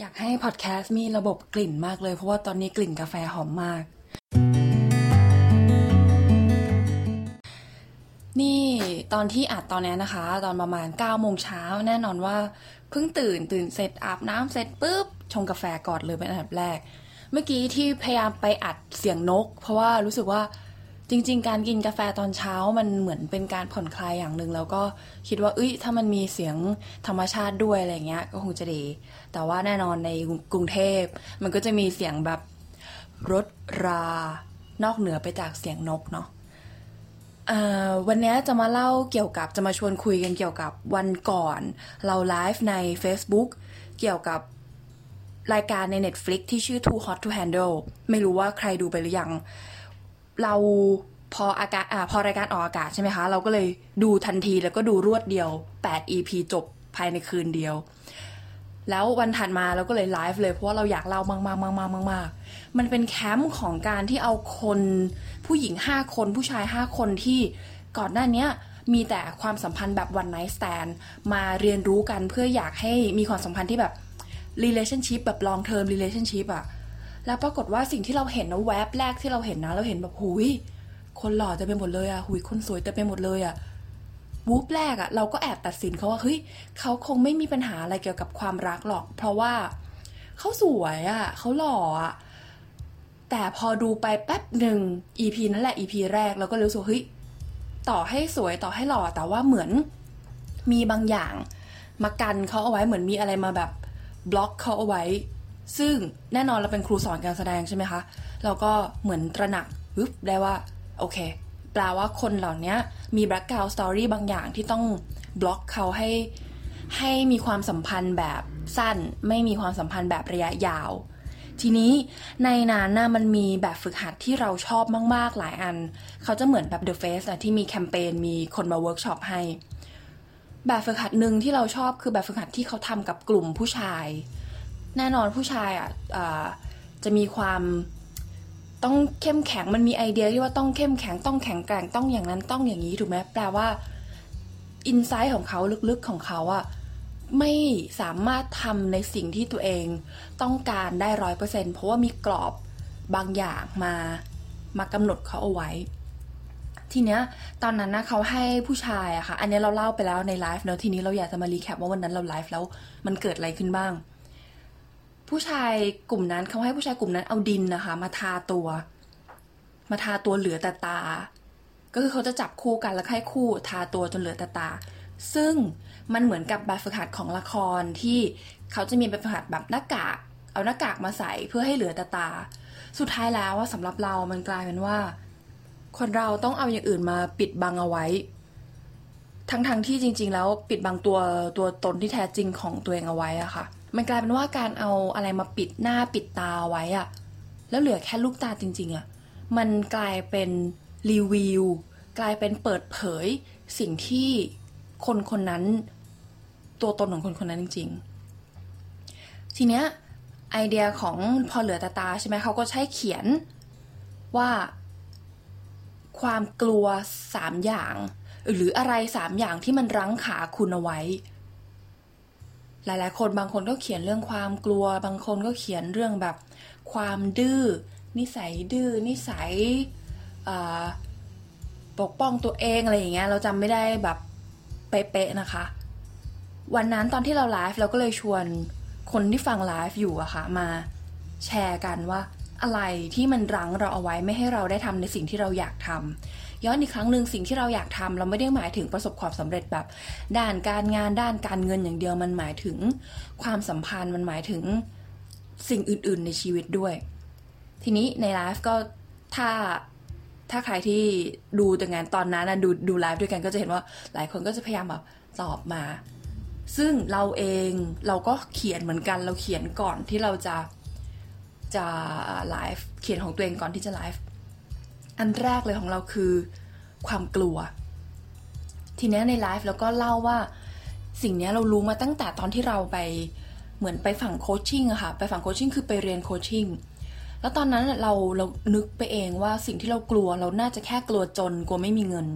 อยากให้พอดแคสต์มีระบบกลิ่นมากเลย เพราะว่าตอนนี้กลิ่นกาแฟหอมมาก นี่ตอนที่อัดตอนนี้นะคะ ตอนประมาณ9โมงเช้าแน่นอนว่าเพิ่งตื่นตื่นเสร็จอาบน้ำเสร็จปุ๊บชงกาแฟก่อนเลยเป็นอันดับแรก เมื่อกี้ที่พยายามไปอัดเสียงนก เพราะว่ารู้สึกว่า จริง ๆ การกินกาแฟตอนเช้ามันเหมือนเป็นการผ่อนคลายอย่างหนึ่งแล้วก็คิดว่าเอ้ยถ้ามันมีเสียงธรรมชาติด้วยอะไรเงี้ยก็คงจะดี แต่ว่าแน่นอนในกรุงเทพ มันก็จะมีเสียงแบบรถรานอกเหนือไปจากเสียงนกเนาะวันนี้จะมาเล่าเกี่ยวกับจะมาชวนคุยกันเกี่ยวกับวันก่อน เราไลฟ์ใน Facebook เกี่ยวกับรายการใน Netflix ที่ชื่อ Too Hot to Handle ไม่รู้ว่าใครดูไปหรือยัง เราพออากาศอ่าพอรายการออกอากาศใช่ไหมคะ เราก็เลยดูทันทีแล้วก็ดูรวดเดียว 8 EP จบภายในคืนเดียว แล้ววันถัดมาเราก็เลยไลฟ์เลยเพราะว่าเราอยากเล่ามากๆมากๆมากๆมันเป็นแคมป์ของการที่เอาคนผู้หญิง 5 คนผู้ชาย 5 คนที่ก่อนหน้านี้มีแต่ความสัมพันธ์แบบ one night stand มาเรียนรู้กันเพื่ออยากให้มีความสัมพันธ์ที่แบบ relationship แบบ long term relationship อะ แล้วปรากฏว่าสิ่งที่เราเห็นนะแวบแรกที่เราเห็นนะ เราเห็นแบบหุยคนหล่อจะเป็นหมดเลยอะหุยคนสวยจะเป็นหมดเลยอะวูบแรกอะเราก็แอบตัดสินเขาว่าเฮ้ยเขาคงไม่มีปัญหาอะไรเกี่ยวกับความรักหรอก เพราะว่าเขาสวยอะเขาหล่ออะแต่พอดูไปแป๊บหนึ่ง EP นั่นแหละ EP แรกเราก็รู้สึกเฮ้ยต่อให้สวยต่อให้หล่อแต่ว่าเหมือนมีบางอย่าง มากันเขาเอาไว้เหมือนมีอะไรมาแบบบล็อกเขาเอาไว้ ซึ่งแน่นอนเราเป็นครูสอนการแสดงใช่ไหมคะ เราก็เหมือนตระหนักปึ๊บได้ว่า โอเค แปลว่าคนเหล่านี้มี background story บางอย่างที่ต้องบล็อกเขาให้ให้มีความสัมพันธ์แบบสั้น ไม่มีความสัมพันธ์แบบระยะยาว ทีนี้ในนั้นนะมันมีแบบฝึกหัดที่เราชอบมาก ๆ หลายอัน เขาจะเหมือนแบบ The Face อะที่มีแคมเปญมีคนมาเวิร์กช็อปให้ แบบฝึกหัดหนึ่งที่เราชอบคือแบบฝึกหัดที่เขาทำกับกลุ่มผู้ชาย แน่นอนผู้ชายอะจะมีความต้องเข้มแข็งมันมีไอเดียที่ว่าต้องเข้มแข็งต้องแข็งแกร่งต้องอย่างนั้นต้องอย่างนี้ถูกไหมแปลว่าอินไซต์ของเขาลึกๆของเขาอะไม่สามารถทำในสิ่งที่ตัวเองต้องการได้ร้อยเปอร์เซ็นเพราะว่ามีกรอบบางอย่างมามากำหนดเขาเอาไว้ ทีเนี้ยตอนนั้นนะเขาให้ผู้ชายอะค่ะ อันนี้เราเล่าไปแล้วในไลฟ์เนอะทีนี้เราอยากจะมา recap ว่าวันนั้นเราไลฟ์แล้วมันเกิดอะไรขึ้นบ้าง ผู้ชายกลุ่มนั้นเขาให้ผู้ชายกลุ่มนั้นเอาดินนะคะ มาทาตัว มาทาตัวเหลือแต่ตา ก็คือเขาจะจับคู่กันแล้วให้คู่ทาตัวจนเหลือแต่ตา ซึ่งมันเหมือนกับแบบฝึกหัดของละครที่เขาจะมีแบบฝึกหัดแบบหน้ากาก เอาหน้ากากมาใส่เพื่อให้เหลือแต่ตา สุดท้ายแล้วว่าสำหรับเรามันกลายเป็นว่า คนเราต้องเอาอย่างอื่นมาปิดบังเอาไว้ ทั้งๆทที่จริง ๆ แล้วปิดบังตัวตัวตนที่แท้จริงของตัวเองเอาไว้อะค่ะ มันกลายเป็นว่าการเอาอะไรมาปิดหน้าปิดตาไว้อะแล้วเหลือแค่ลูกตาจริง ๆอะมันกลายเป็นรีวิวกลายเป็นเปิดเผยสิ่งที่คนคนนั้น ตัวตนของคนคนนั้นจริง ๆ ทีเนี้ยไอเดียของพอเหลือตาตาใช่ไหมเขาก็ใช้เขียนว่าความกลัวสามอย่าง หรืออะไรสามอย่างที่มันรั้งขาคุณเอาไว้ หลายๆ คนบางคนก็เขียนเรื่องความกลัว บางคนก็เขียนเรื่องแบบความดื้อ นิสัยดื้อ นิสัยปกป้องตัวเองอะไรอย่างเงี้ย เราจำไม่ได้แบบเป๊ะๆนะคะ วันนั้นตอนที่เราไลฟ์เราก็เลยชวนคนที่ฟังไลฟ์อยู่อะคะ่ะมาแชร์กันว่าอะไรที่มันรั้งเราเอาไว้ไม่ให้เราได้ทำในสิ่งที่เราอยากทำ ย้อนอีกครั้งหนึ่งสิ่งที่เราอยากทำเราไม่ได้หมายถึงประสบความสำเร็จแบบ ด้านการงานด้านการเงินอย่างเดียวมันหมายถึง ความสัมพันธ์มันหมายถึงสิ่งอื่น ๆ ในชีวิตด้วย ทีนี้ในไลฟ์ก็ถ้าถ้าใครที่ดูแต่งานตอนนั้นนะดูดูไลฟ์ด้วยกันก็จะเห็นว่าหลายคนก็จะพยายามแบบตอบมา ซึ่งเราเองเราก็เขียนเหมือนกันเราเขียนก่อนที่เราจะจะไลฟ์เขียนของตัวเองก่อนที่จะไลฟ์ อันแรกเลยของเราคือความกลัว ทีนี้ในไลฟ์เราก็เล่าว่าสิ่งนี้เรารู้มาตั้งแต่ตอนที่เราไปเหมือนไปฝั่ง coaching อะค่ะ ไปฝั่ง coaching คือไปเรียน coachingแล้วตอนนั้นเราเรานึกไปเองว่าสิ่งที่เรากลัวเราน่าจะแค่กลัวจนกลัวไม่มีเงิน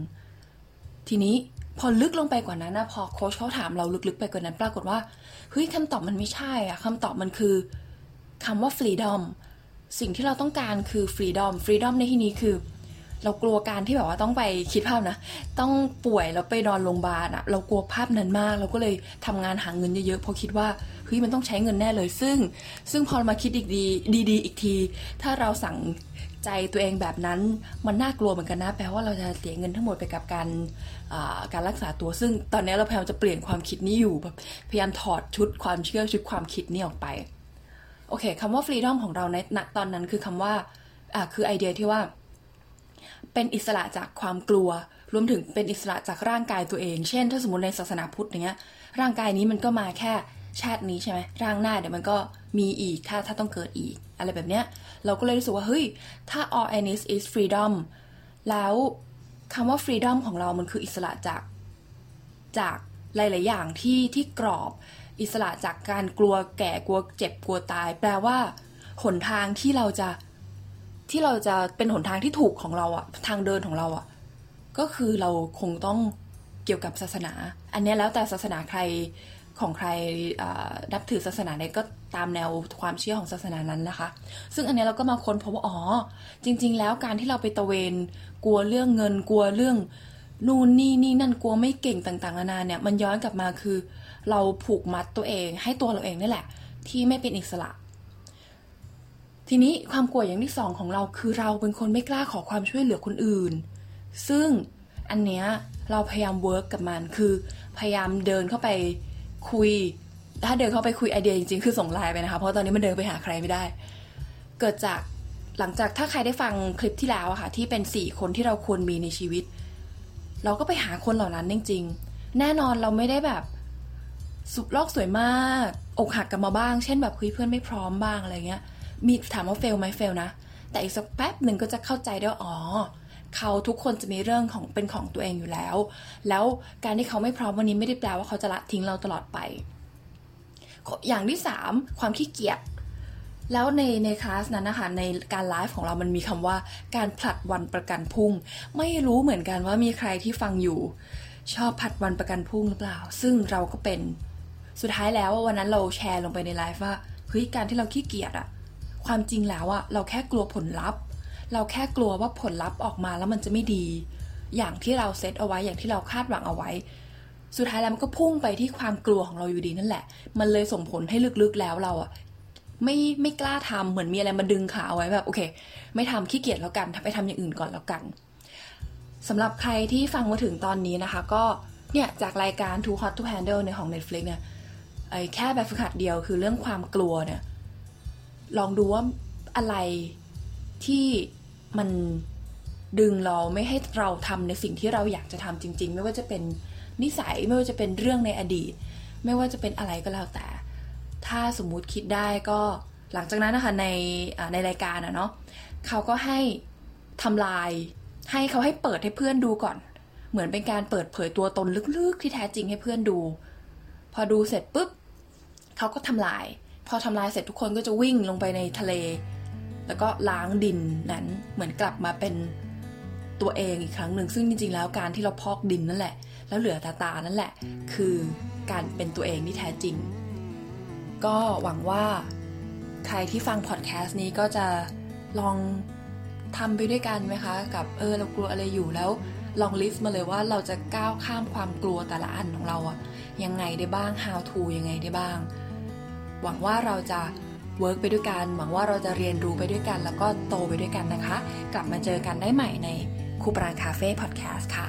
ทีนี้พอลึกลงไปกว่านั้นนะพอโค้ชเขาถามเราลึกๆไปกว่านั้นปรากฏว่าเฮ้ยคำตอบมันไม่ใช่อะคำตอบมันคือคำว่า freedom สิ่งที่เราต้องการคือ freedom freedom ในที่นี้คือ เรากลัวการที่แบบว่าต้องไปคิดภาพนะ ต้องป่วยแล้วไปนอนโรงพยาบาลอะเรากลัวภาพนั้นมาก เราก็เลยทำงานหาเงินเยอะๆเพราะคิดว่าเฮ้ยมันต้องใช้เงินแน่เลย ซึ่ง ซึ่งพอมาคิดอีกดีดีๆอีกที ถ้าเราสั่งใจตัวเองแบบนั้นมันน่ากลัวเหมือนกันนะ แปลว่าเราจะเสียเงินทั้งหมดไปกับการการรักษาตัวซึ่งตอนนี้เราพยายามจะเปลี่ยนความคิดนี้อยู่แบบพยายามถอดชุดความเชื่อชุดความคิดนี้ออกไป โอเคคำว่าฟรีดอมของเราในณตอนนั้นคือคำว่าอ่าคือไอเดียที่ว่า เป็นอิสระจากความกลัว รวมถึงเป็นอิสระจากร่างกายตัวเอง เช่น ถ้าสมมติในศาสนาพุทธอย่างเงี้ย ร่างกายนี้มันก็มาแค่ชาตินี้ใช่ไหมร่างหน้าเดี๋ยวมันก็มีอีกถ้าถ้าต้องเกิดอีก อะไรแบบเนี้ย เราก็เลยรู้สึกว่าเฮ้ยถ้า all I need is freedom แล้วคำว่า freedom ของเรามันคืออิสระจากจากหลาย ๆ อย่างที่ที่กรอบ อิสระจากการกลัวแก่กลัวเจ็บกลัวตาย แปลว่า หนทางที่เราจะที่เราจะเป็นหนทางที่ถูกของเราอะทางเดินของเราอะก็คือเราคงต้องเกี่ยวกับศาสนา อันนี้แล้วแต่ศาสนาใครของใครนับถือศาสนาใดก็ตามแนวความเชื่อของศาสนานั้นนะคะ ซึ่งอันนี้เราก็มาค้นพบว่าอ๋อ จริง ๆ แล้วการที่เราไปตะเวน กลัวเรื่องเงินกลัวเรื่องนู่นนี่นี่นั่นกลัวไม่เก่งต่างๆนานาเนี่ยมันย้อนกลับมาคือ เราผูกมัดตัวเอง ให้ตัวเราเองนี่แหละ ที่ไม่เป็นอิสระ ทีนี้ความกลัวอย่างที่สองของเราคือเราเป็นคนไม่กล้าขอความช่วยเหลือคนอื่น ซึ่งอันเนี้ยเราพยายาม work กับมันคือพยายามเดินเข้าไปคุย ถ้าเดินเข้าไปคุยไอเดียจริงๆ คือส่งไลน์ไปนะคะ เพราะตอนนี้มันเดินไปหาใครไม่ได้ เกิดจากหลังจากถ้าใครได้ฟังคลิปที่แล้วอะค่ะ ที่เป็นสี่คนที่เราควรมีในชีวิต เราก็ไปหาคนเหล่านั้นจริง ๆ แน่นอนเราไม่ได้แบบ สุดโลกสวยมาก อกหักกันมาบ้าง เช่นแบบคุยเพื่อนไม่พร้อมบ้างอะไรเงี้ย มีถามว่า fail ไหม fail นะ แต่อีกสักแป๊บหนึ่งก็จะเข้าใจได้ว่าอ๋อเขาทุกคนจะมีเรื่องของเป็นของตัวเองอยู่แล้ว แล้วการที่เขาไม่พร้อมวันนี้ไม่ได้แปลว่าเขาจะละทิ้งเราตลอดไป อย่างที่สามความขี้เกียจ แล้วในในคลาสนั้นนะคะในการไลฟ์ของเรามันมีคำว่าการผลัดวันประกันพุ่ง ไม่รู้เหมือนกันว่ามีใครที่ฟังอยู่ ชอบผลัดวันประกันพุ่งหรือเปล่า ซึ่งเราก็เป็น สุดท้ายแล้ววันนั้นเราแชร์ลงไปในไลฟ์ว่าเฮ้ยการที่เราขี้เกียจอะความจริงแล้วอะเราแค่กลัวผลลัพธ์ เราแค่กลัวว่าผลลัพธ์ออกมาแล้วมันจะไม่ดี อย่างที่เราเซตเอาไว้อย่างที่เราคาดหวังเอาไว้ สุดท้ายแล้วมันก็พุ่งไปที่ความกลัวของเราอยู่ดีนั่นแหละ มันเลยส่งผลให้ลึกๆแล้วเราอะไม่ไม่กล้าทำเหมือนมีอะไรมาดึงขาเอาไว้แบบโอเค ไม่ทำขี้เกียจแล้วกันไปทำอย่างอื่นก่อนแล้วกันสำหรับใครที่ฟังมาถึงตอนนี้นะคะ ก็เนี่ยจากรายการ Too Hot to Handle ในของ Netflix เนี่ย ไอ้แค่แบบฝึกหัดเดียวคือเรื่องความกลัวเนี่ย ลองดูว่าอะไรที่มันดึงเราไม่ให้เราทำในสิ่งที่เราอยากจะทำจริง ๆ ไม่ว่าจะเป็นนิสัยไม่ว่าจะเป็นเรื่องในอดีต ไม่ว่าจะเป็นอะไรก็แล้วแต่ ถ้าสมมุติคิดได้ก็หลังจากนั้นนะคะในในรายการอะเนาะเขาก็ให้ทำลาย ให้เขาให้เปิดให้เพื่อนดูก่อน เหมือนเป็นการเปิดเผยตัวตนลึกๆ ที่แท้จริงให้เพื่อนดู พอดูเสร็จปุ๊บ เขาก็ทำลาย พอทำลายเสร็จทุกคนก็จะวิ่งลงไปในทะเล แล้วก็ล้างดินนั้นเหมือนกลับมาเป็นตัวเองอีกครั้งหนึ่งซึ่งจริงๆแล้วการที่เราพอกดินนั่นแหละ แล้วเหลือตาตานั่นแหละ คือการเป็นตัวเองที่แท้จริง ก็หวังว่าใครที่ฟังพอดแคสต์นี้ก็จะลองทำไปด้วยกันไหมคะ กับเออเรากลัวอะไรอยู่แล้วลอง list มาเลยว่าเราจะก้าวข้ามความกลัวแต่ละอันของเราอะยังไงได้บ้าง how to ยังไงได้บ้าง หวังว่าเราจะ work ไปด้วยกัน หวังว่าเราจะเรียนรู้ไปด้วยกัน แล้วก็โตไปด้วยกันนะคะ กลับมาเจอกันได้ใหม่ในคูปรานคาเฟ่พอดแคสต์ค่ะ